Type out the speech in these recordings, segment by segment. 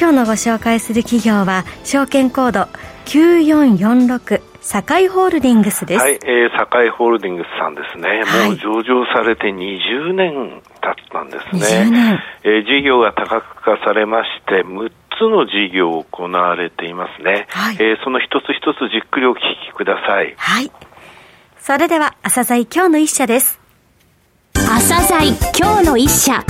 今日のご紹介する企業は証券コード9446堺ホールディングスです。はい、えー、堺ホールディングスさんですね。はい、もう上場されて20年経ったんですね。20年。えー、事業が多角化されまして、6つの事業を行われていますね。はい、えー、その一つ一つじっくりお聞きください。はい。それでは、朝鮮今日の一社です。朝鮮今日の一社。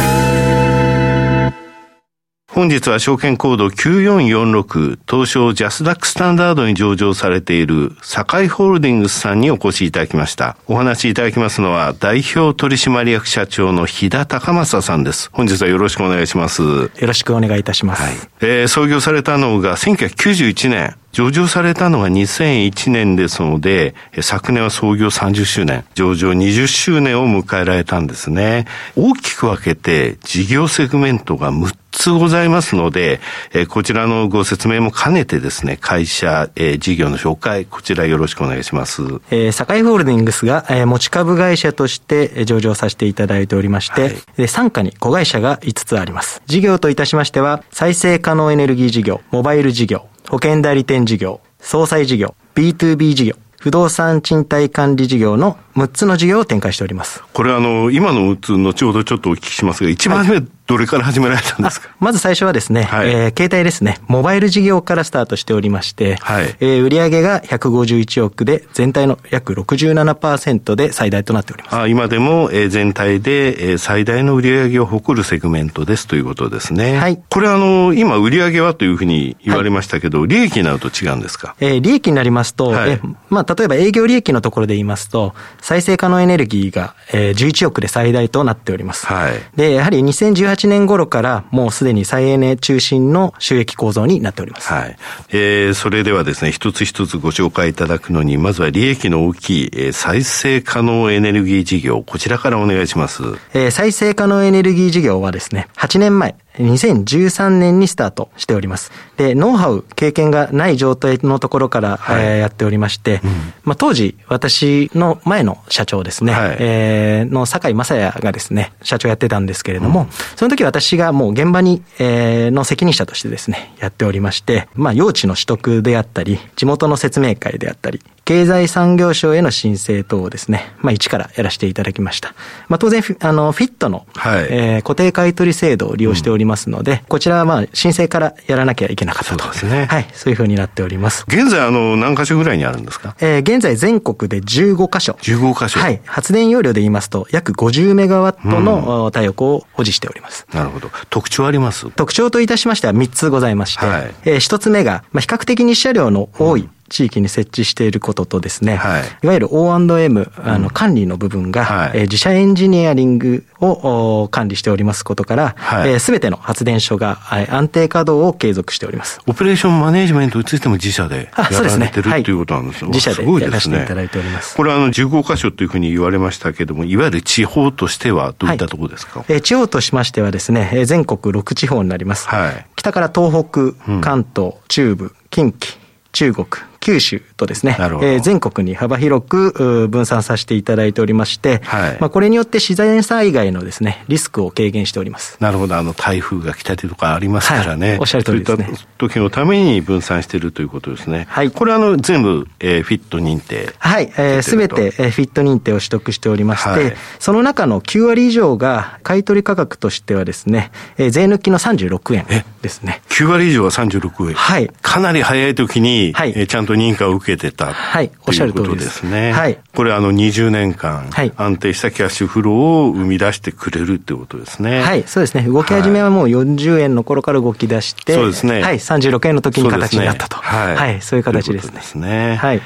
本日は証券コード9446東証ジャスダックスタンダードに上場されている堺ホールディングスさんにお越しいただきました。お話しいただきますのは代表取締役社長の日田高正さんです。本日はよろしくお願いします。よろしくお願いいたします。はい、えー、創業されたのが1991年。上場されたのが2001年ですので、昨年は創業30周年、上場20周年を迎えられたんですね。大きく分けて事業セグメントが6つございますので、こちらのご説明も兼ねてですね、会社、事業の紹介、こちらよろしくお願いします。えー、堺ホールディングスが、えー、持ち株会社として上場させていただいておりまして、はい、傘下に子会社が5つあります。事業といたしましては、再生可能エネルギー事業、モバイル事業、保険代理店事業、総裁事業、B2B 事業、不動産賃貸管理事業の6つの事業を展開しております。これあの、今の6つ、後ほどちょっとお聞きしますが、一番初め、どれから始められたんですか？まず最初はですね、はい、えー、携帯ですね、モバイル事業からスタートしておりまして、はい、えー、売上が151億で、全体の約67%で最大となっております。あ今でも、えー、全体で、えー、最大の売上を誇るセグメントですということですね。はい。これあの、今売上はというふうに言われましたけど、はい、利益になると違うんですか？えー、利益になりますと、はい、えまあ、例えば営業利益のところで言いますと、再生可能エネルギーが、えー、11億で最大となっております。はい。で、やはり2018年頃からもうすでに再エネ中心の収益構造になっております。はい。えー、それではですね、一つ一つご紹介いただくのに、まずは利益の大きい、えー、再生可能エネルギー事業、こちらからお願いします。えー、再生可能エネルギー事業はですね、8年前、2013年にスタートしております。で、ノウハウ、経験がない状態のところから、はい、えー、やっておりまして、うん、まあ、当時、私の前の社長ですね、はい、えー、の坂井正也がですね、社長やってたんですけれども、うん、その時私がもう現場に、えー、の責任者としてですね、やっておりまして、まあ、用地の取得であったり、地元の説明会であったり、経済産業省への申請等をですね、まあ、一からやらせていただきました。まあ、当然、あの、フィットの、はい、えー、固定買取制度を利用しておりますので、うん、こちらはまあ、申請からやらなきゃいけなかったと。そうですね。はい、そういうふうになっております。現在、あの、何箇所ぐらいにあるんですか？えー、現在全国で15箇所。15箇所はい。発電容量で言いますと、約50メガワットの太陽光を保持しております。なるほど。特徴あります？特徴といたしましては3つございまして、はい、えー、1つ目が、まあ、比較的日射量の多い、うん地域に設置していることとですね、はい、いわゆる O&M、あの、管理の部分が、はい、えー、自社エンジニアリングを管理しておりますことから、す、はい、えー、べ、ての発電所が安定稼働を継続しております。オペレーションマネジメントについても自社でやられてる、ね、ということなんですね。自社でやらせていただいております。これはあの、15箇所というふうに言われましたけれども、いわゆる地方としてはどういったところですか、はい、えー、地方としましてはですね、全国6地方になります。はい、北から東北、関東、中部、近畿、中国、九州とですね、えー、全国に幅広く分散させていただいておりまして、はい、まあこれによって自然災害のですね、リスクを軽減しております。なるほど、あの台風が来たりとかありますからね。はい、おっしゃる通りですね。そういった時のために分散しているということですね。はい。これあの全部、えー、フィット認定。はい、す、えー、べ、て、えー、フィット認定を取得しておりまして、はい、その中の9割以上が買取価格としてはですね、えー、税抜きの36円ですね。9割以上は36円。はい。かなり早い時に、はい、えー、ちゃんと認可を受けてた。はい、おっしゃる通りです。ね。はい。これあの20年間、はい、安定したキャッシュフローを生み出してくれるってことですね。はい、そうですね。動き始めはもう40円の頃から動き出して、そうですね。はい、36円の時に形になったと。はい、はい、そういう形ですね。ですね。はい。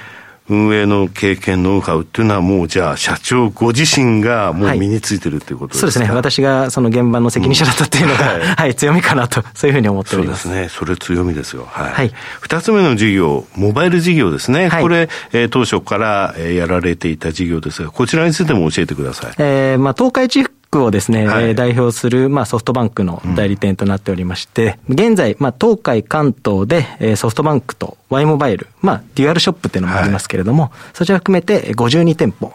運営の経験、ノウハウっていうのはもうじゃあ社長ご自身がもう身についてるっていうことですか、はい、そうですね。私がその現場の責任者だったっていうのが、うん、はい、はい、強みかなと、そういうふうに思っております。そうですね。それ強みですよ。はい。はい、二つ目の事業、モバイル事業ですね。はい、これ、えー、当初からやられていた事業ですが、こちらについても教えてください。えー、まあ、東海地区をですね、はい、代表する、まあ、ソフトバンクの代理店となっておりまして、うん、現在、まあ、東海関東で、ソフトバンクと Y モバイル、まあ、デュアルショップっていうのもありますけれども、はい、そちら含めて52店舗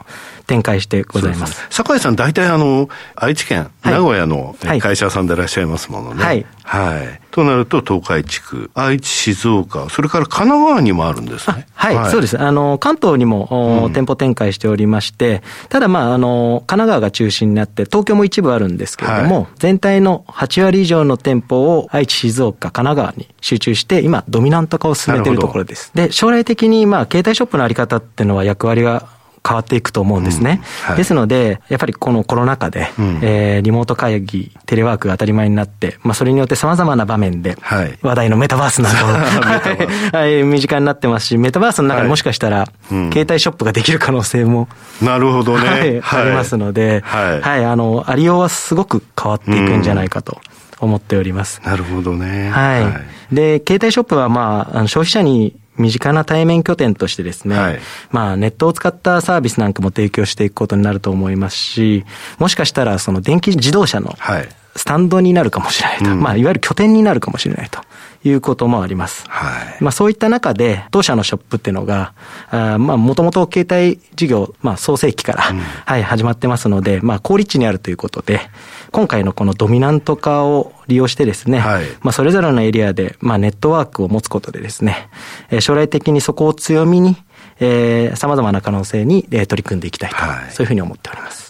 展開してございます。酒井さん、大体あの、愛知県、名古屋の会社さんでいらっしゃいますものね。はい。はい。となると、東海地区、愛知、静岡、それから神奈川にもあるんですね。はい、はい、そうです。あの、関東にも、うん、店舗展開しておりまして、ただまあ、あの、神奈川が中心になって、東京も一部あるんですけれども、はい、全体の8割以上の店舗を愛知、静岡、神奈川に集中して、今、ドミナント化を進めているところです。で、将来的に、まあ、携帯ショップのあり方っていうのは役割が変わっていくと思うんですね。うん。はい、ですので、やっぱりこのコロナ禍で、うん、えー、リモート会議、テレワークが当たり前になって、まあ、それによって様々な場面で、話題のメタバースなど、はい、身近になってますし、メタバースの中にもしかしたら、携帯ショップができる可能性も、なるほどね。はい、ありますので、はい、はい、あの、ありようはすごく変わっていくんじゃないかと。思っております。なるほどね。はい。で、携帯ショップはまあ、あの消費者に身近な対面拠点としてですね、はい、まあネットを使ったサービスなんかも提供していくことになると思いますし、もしかしたらその電気自動車のスタンドになるかもしれないと、はい、まあいわゆる拠点になるかもしれないと。いうこともあります。はい。まあそういった中で、当社のショップっていうのが、あまあもともと携帯事業、まあ創世期から、うん、はい、始まってますので、まあ高立地にあるということで、今回のこのドミナント化を利用してですね、はい、まあそれぞれのエリアで、まあネットワークを持つことでですね、将来的にそこを強みに、えー、様々な可能性に、えー、取り組んでいきたいと、はい、そういうふうに思っております。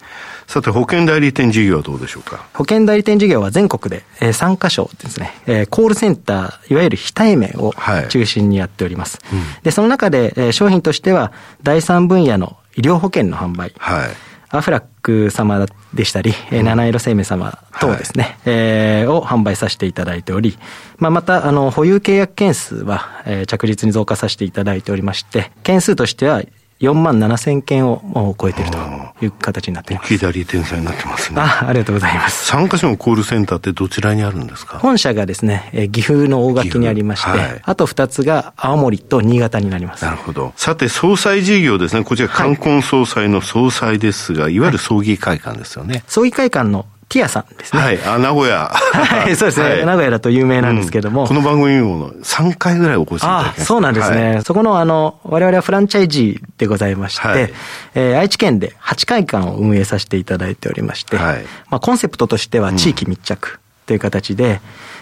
さて、保険代理店事業はどうでしょうか？保険代理店事業は全国で、えー、3カ所ですね、えー、コールセンター、いわゆる非対面を中心にやっております。はいうん、で、その中で、えー、商品としては、第三分野の医療保険の販売。はい。アフラック様でしたり、うん、七色生命様等ですね、はい、えー、を販売させていただいており、まあ、また、あの、保有契約件数は、えー、着実に増加させていただいておりまして、件数としては4万7千件を超えているという形になっています。左天才になってますね。あありがとうございます。3カ所のコールセンターってどちらにあるんですか？本社がですね、え岐阜の大垣にありまして、はい、あと2つが青森と新潟になります。なるほど。さて、総裁事業ですね。こちら、冠婚総裁の総裁ですが、はい、いわゆる葬儀会館ですよね。葬儀会館のティアさんですね。はい、あ、名古屋。はい、そうですね、はい、名古屋だと有名なんですけども。うん、この番組にも3回ぐらいお越しいただきました。あ、そうなんですね。はい、そこのあの、我々はフランチャイジーでございまして、はい、えー、愛知県で8会館を運営させていただいておりまして、はい、まあコンセプトとしては地域密着という形で、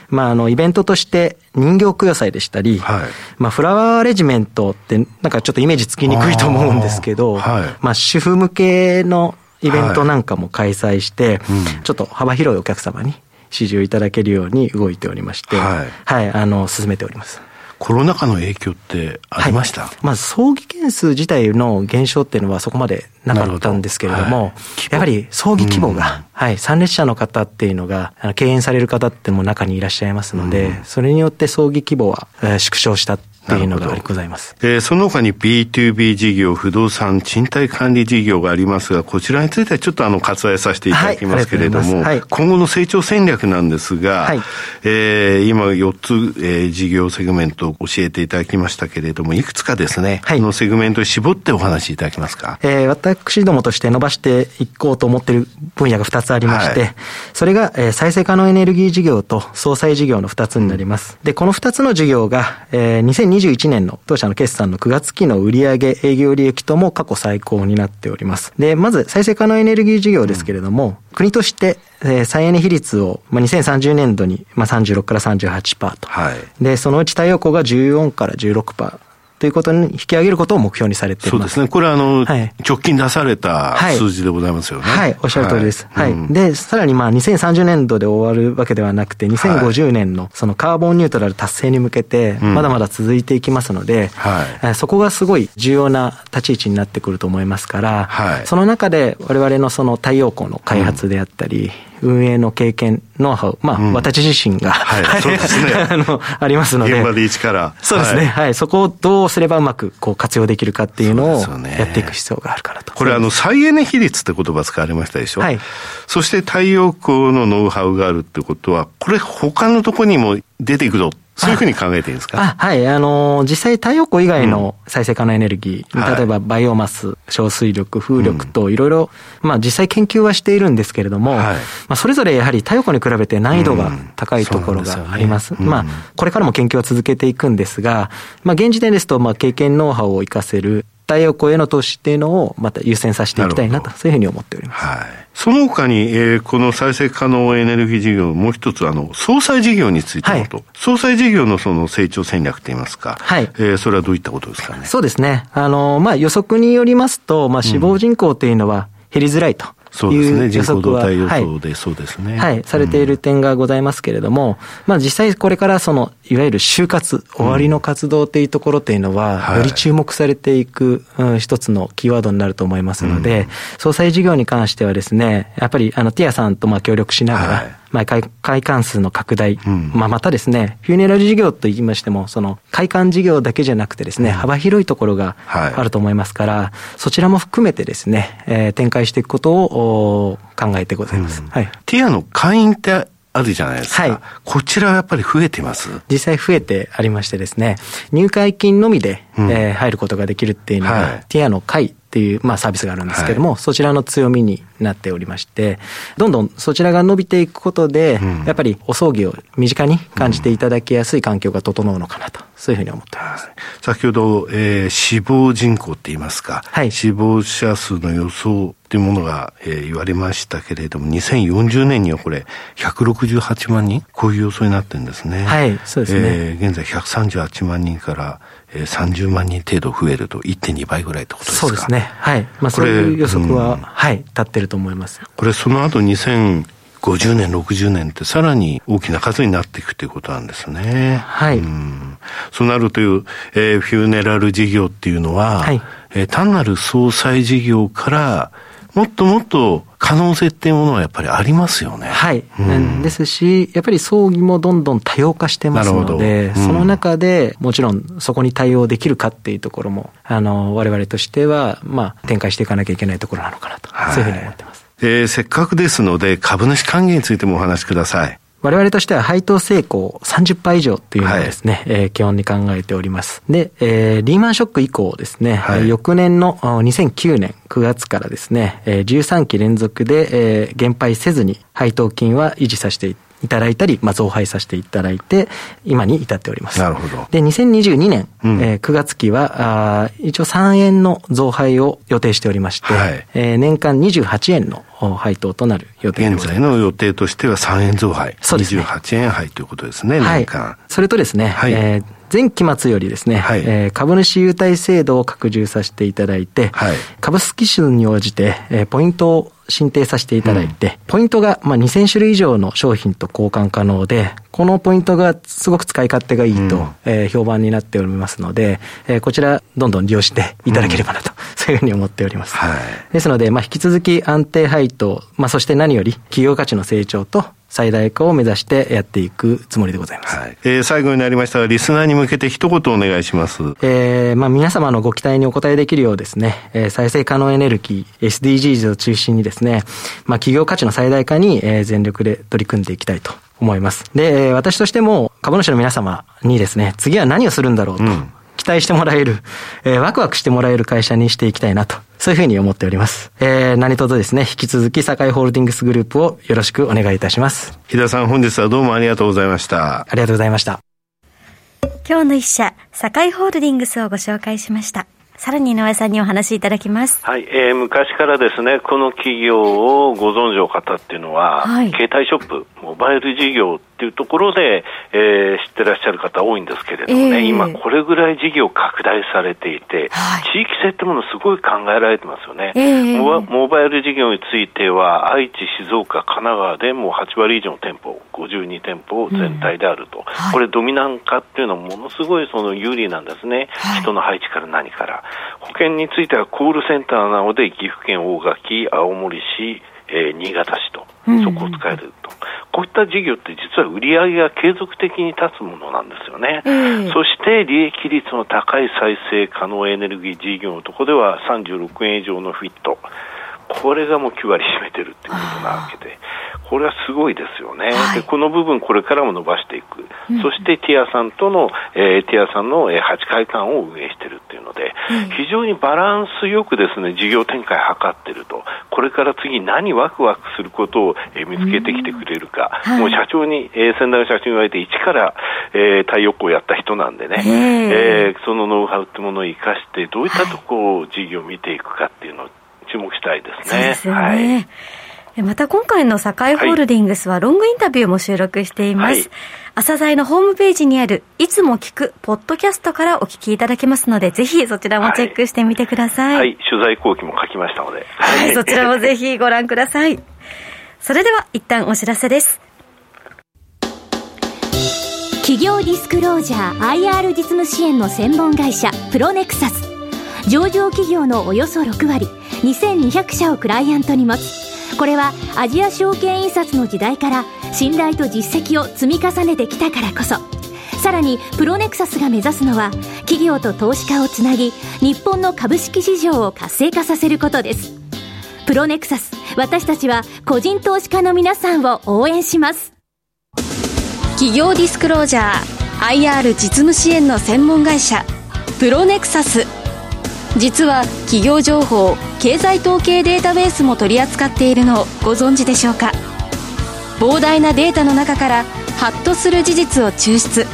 うん、まああの、イベントとして人形供養祭でしたり、はい、まあフラワーレジメントってなんかちょっとイメージつきにくいと思うんですけど、はい、まあ主婦向けのイベントなんかも開催して、はい。うん、ちょっと幅広いお客様に支持をいただけるように動いておりまして、はい、はい、あの、進めております。コロナ禍の影響ってありました、はい、まあ、葬儀件数自体の減少っていうのはそこまでなかったんですけれども、はい、やはり葬儀規模が、うん、はい、参列者の方っていうのが、敬遠される方っても中にいらっしゃいますので、うん、それによって葬儀規模は、えー、縮小したっていうのがございます。えー、その他に B2B 事業、不動産、賃貸管理事業がありますが、こちらについてはちょっとあの割愛させていただきますけれども、はい、今後の成長戦略なんですが、はい、えー、今4つ、えー、事業セグメントを教えていただきましたけれども、いくつかですね、はい、のセグメントに絞ってお話しいただけますか？えー、私どもとして伸ばしていこうと思っている分野が2つありまして、はい、それが、えー、再生可能エネルギー事業と総裁事業の2つになります。で、この2つの事業が、えー、2021年の当社の決算の9月期の売上営業利益とも過去最高になっております。で、まず再生可能エネルギー事業ですけれども、うん、国として、えー、再エネ比率を、まあ、2030年度に、まあ、36から38%と。はい、で、そのうち太陽光が14から16%。ということに引き上げることを目標にされています。そうですね。これはあの、はい、直近出された数字でございますよね。はい、はい、おっしゃる通りです。はい。はい、で、さらにまあ2030年度で終わるわけではなくて、2050年のそのカーボンニュートラル達成に向けて、まだまだ続いていきますので、はい、そこがすごい重要な立ち位置になってくると思いますから、はい、その中で我々のその太陽光の開発であったり、運営の経験、ノウハウ、まあ、うん、私自身が、はい、そうですね。あの、ありますので。現場で一から。そうですね。はい、はい、そこをどうすればうまく、こう、活用できるかっていうのを、やっていく必要があるかなと。これ、あの、再エネ比率って言葉使われましたでしょ？はい。そして太陽光のノウハウがあるってことは、これ他のところにも出ていくぞそういうふうに考えていいんですか？はい。あの実際太陽光以外の再生可能エネルギー、うん、例えばバイオマス、小水力、風力といろいろ、まあ実際研究はしているんですけれども、はい、まあそれぞれやはり太陽光に比べて難易度が高いところがあります。うん。すね、まあこれからも研究は続けていくんですが、まあ現時点ですと、まあ経験ノウハウを活かせる太陽光への投資っていうのをまた優先させていきたいなと、そういうふうに思っております。はい。その他に、えー、この再生可能エネルギー事業、もう一つ、あの、総裁事業についてのと、はい、総裁事業のその成長戦略といいますか、はい。えー、それはどういったことですかね？そうですね。あの、まあ、予測によりますと、まあ、死亡人口というのは減りづらいと。うんそうですね、人口動態予想で、そうですね。はい、されている点がございますけれども、まあ実際これからその、いわゆる就活、終わりの活動っていうところっていうのは、より注目されていく、一つのキーワードになると思いますので、総裁事業に関してはですね、やっぱりあの、ティアさんとまあ協力しながら、まあ、会会館数の拡大、うん、まあ、またですね、フューネラル事業と言いましても、その会館事業だけじゃなくてですね、うん、幅広いところがあると思いますから、はい、そちらも含めてですね、えー、展開していくことを考えてございます。うん、はい。ティアの会員ってあるじゃないですか。はい。こちらはやっぱり増えてます？実際増えてありましてですね、入会金のみで、うん、えー、入ることができるっていうのが、はい、ティアの会っていう、まあ、サービスがあるんですけれども、はい、そちらの強みになっておりまして、どんどんそちらが伸びていくことで、うん、やっぱりお葬儀を身近に感じていただきやすい環境が整うのかなと、そういうふうに思っております。先ほど、えー、死亡人口って言いますか、はい、死亡者数の予想というものが、えー、言われましたけれども、2040年にはこれ、168万人、こういう予想になってるんですね。はい、そうですね。えー、現在138万人から、えー、30万人程度増えると1.2倍ぐらいってことですか？そうですね。はい。まあ、そういう予測は、うん、はい、立ってると思います。これ、その後2050年、60年ってさらに大きな数になっていくということなんですね。はい。うん、そうなるという、えー、フューネラル事業っていうのは、はい、えー、単なる総裁事業から、もっともっと可能性っていうものはやっぱりありますよね。はい。うん、ですし、やっぱり葬儀もどんどん多様化してますので、うん、その中でもちろんそこに対応できるかっていうところも、あの、我々としては、まあ、展開していかなきゃいけないところなのかなと、はい、そういうふうに思ってます。えー、せっかくですので、株主還元についてもお話しください。我々としては配当成功30%以上っていうのをですね、はい、えー、基本に考えております。で、えー、リーマンショック以降ですね、はい、翌年の2009年9月からですね、えー、13期連続で、えー、減配せずに配当金は維持させていただいたり、まあ、増配させていただいて、今に至っております。なるほど。で、2022年、うん、えー、9月期は、あ一応3円の増配を予定しておりまして、はい、えー、年間28円の配当となる予定現在の予定としては3円増配。そうですね。28円配ということですね、年間。はい、それとですね、はい、えー前期末よりですね、はい、えー、株主優待制度を拡充させていただいて、はい、株式数に応じて、えー、ポイントを申請させていただいて、うん、ポイントが、まあ、2000種類以上の商品と交換可能で、このポイントがすごく使い勝手がいいと、うん、えー、評判になっておりますので、えー、こちらどんどん利用していただければなと、うん、そういうふうに思っております。はい、ですので、まあ、引き続き安定配当、まあ、そして何より企業価値の成長と最大化を目指してやっていくつもりでございます。はい、えー、最後になりましたが、リスナーに向けて一言お願いします。えー、まあ皆様のご期待にお答えできるようですね、えー、再生可能エネルギー、SDGs を中心にですね、まあ企業価値の最大化に、えー、全力で取り組んでいきたいと思います。で、私としても株主の皆様にですね、次は何をするんだろうと、期待してもらえる、えー、ワクワクしてもらえる会社にしていきたいなとそういうふうに思っております。えー、何卒ですね、引き続き堺ホールディングスグループをよろしくお願いいたします。日田さん本日はどうもありがとうございました。ありがとうございました。今日の一社、堺ホールディングスをご紹介しました。さらに井上さんにお話しいただきます。はい、えー、昔からですね、この企業をご存知の方っていうのは、はい、携帯ショップ、モバイル事業っていうところで、えー、知ってらっしゃる方多いんですけれどもね、えー、今これぐらい事業拡大されていて、はい、地域性ってものすごい考えられてますよね、えー、モバイル事業については、愛知、静岡、神奈川でもう8割以上の店舗、52店舗全体であると、うん。はい、これドミナン化っていうのはものすごいその有利なんですね、人の配置から何から。保険についてはコールセンターなので岐阜県大垣、青森市、えー、新潟市と。そこを使えると。こういった事業って実は売り上げが継続的に立つものなんですよね。そして利益率の高い再生可能エネルギー事業のところでは36円以上のフィット。これがもう9割占めてるっていうことなわけで、これはすごいですよね、はい、でこの部分、これからも伸ばしていく、うん、そしてティアさんとの、えー、ティアさんの、えー、8回間を運営しているっていうので、うん、非常にバランスよくですね事業展開を図っていると、これから次、何ワクワクすることを、えー、見つけてきてくれるか、うん。はい、もう社長に、えー、先代の社長に言われて、一から、えー、太陽光をやった人なんでね、えー、そのノウハウってものを生かして、どういったところを事業を見ていくかっていうのを注目したいですね。すね。はいまた今回の堺ホールディングスはロングインタビューも収録しています。はい、朝鮮のホームページにあるいつも聞くポッドキャストからお聞きいただけますので、ぜひそちらもチェックしてみてください。はい、はい、取材後期も書きましたので。はい、そちらもぜひご覧ください。それでは一旦お知らせです。企業ディスクロージャー IR 実務支援の専門会社プロネクサス上場企業のおよそ6割2200社をクライアントに持つこれはアジア証券印刷の時代から信頼と実績を積み重ねてきたからこそ。さらにプロネクサスが目指すのは企業と投資家をつなぎ日本の株式市場を活性化させることです。プロネクサス私たちは個人投資家の皆さんを応援します。企業ディスクロージャー IR 実務支援の専門会社プロネクサス。実は企業情報経済統計データベースも取り扱っているのをご存知でしょうか？膨大なデータの中からハッとする事実を抽出。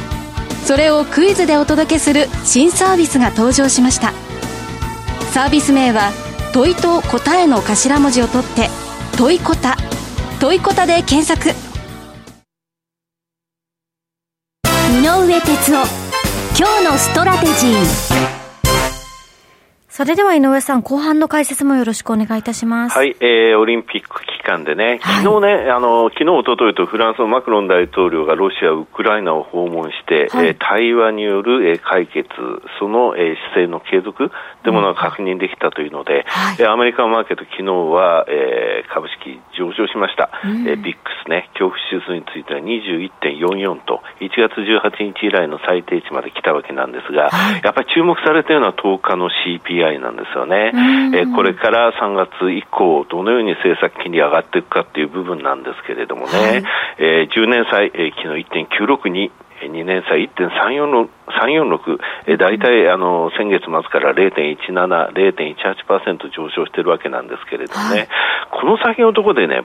それをクイズでお届けする新サービスが登場しました。サービス名は問いと答えの頭文字を取って問いこた。問いこたで検索。井上哲夫今日のストラテジー。それでは井上さん、後半の解説もよろしくお願いいたします。はい、えー、オリンピック期間でね、昨日ね、はい、あの、昨日、おとといとフランスのマクロン大統領がロシア、ウクライナを訪問して、はい、えー、対話による、えー、解決、その、えー、姿勢の継続というものが確認できたというので、はい、アメリカマーケット、昨日は、えー、株式上昇しました。うん、えー、ビックスね、恐怖指数については21.44と、1月18日以来の最低値まで来たわけなんですが、はい、やっぱり注目されているのは10日の CPI なんですよね、えこれから3月以降、どのように政策金利上がっていくかっていう部分なんですけれどもね、はい、えー、10年債、えー、昨日1.962、2年債1.346、え大体あの先月末から0.17、0.18%上昇してるわけなんですけれどもね、はい、この先のところでね、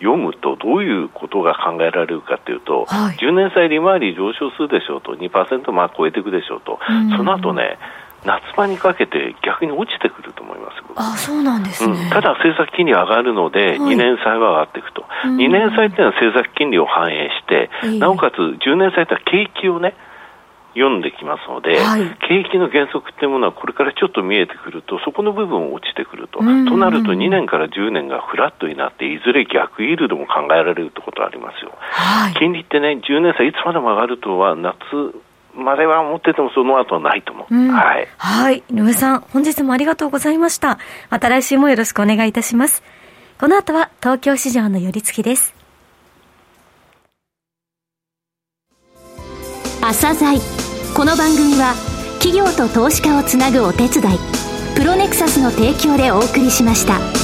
読むとどういうことが考えられるかというと、はい、10年債利回り上昇するでしょうと、2%まあ超えていくでしょうと、その後ね、夏場にかけて逆に落ちてくると思います。あそうなんですね、うん、ただ政策金利上がるので、2年債は上がっていくと、はい、2年債っていうのは政策金利を反映して、なおかつ10年債って景気をね、読んできますので、はい、景気の減速っていうものはこれからちょっと見えてくると、そこの部分落ちてくると。となると2年から10年がフラットになって、いずれ逆イールドも考えられるってことありますよ。はい、金利ってね、10年債いつまでも上がるとは夏までは思っててもその後はないと思う。うん、はい。はい。井上さん、本日もありがとうございました。また来週もよろしくお願いいたします。この後は東京市場の寄り付きです。朝鮮この番組は企業と投資家をつなぐお手伝いプロネクサスの提供でお送りしました。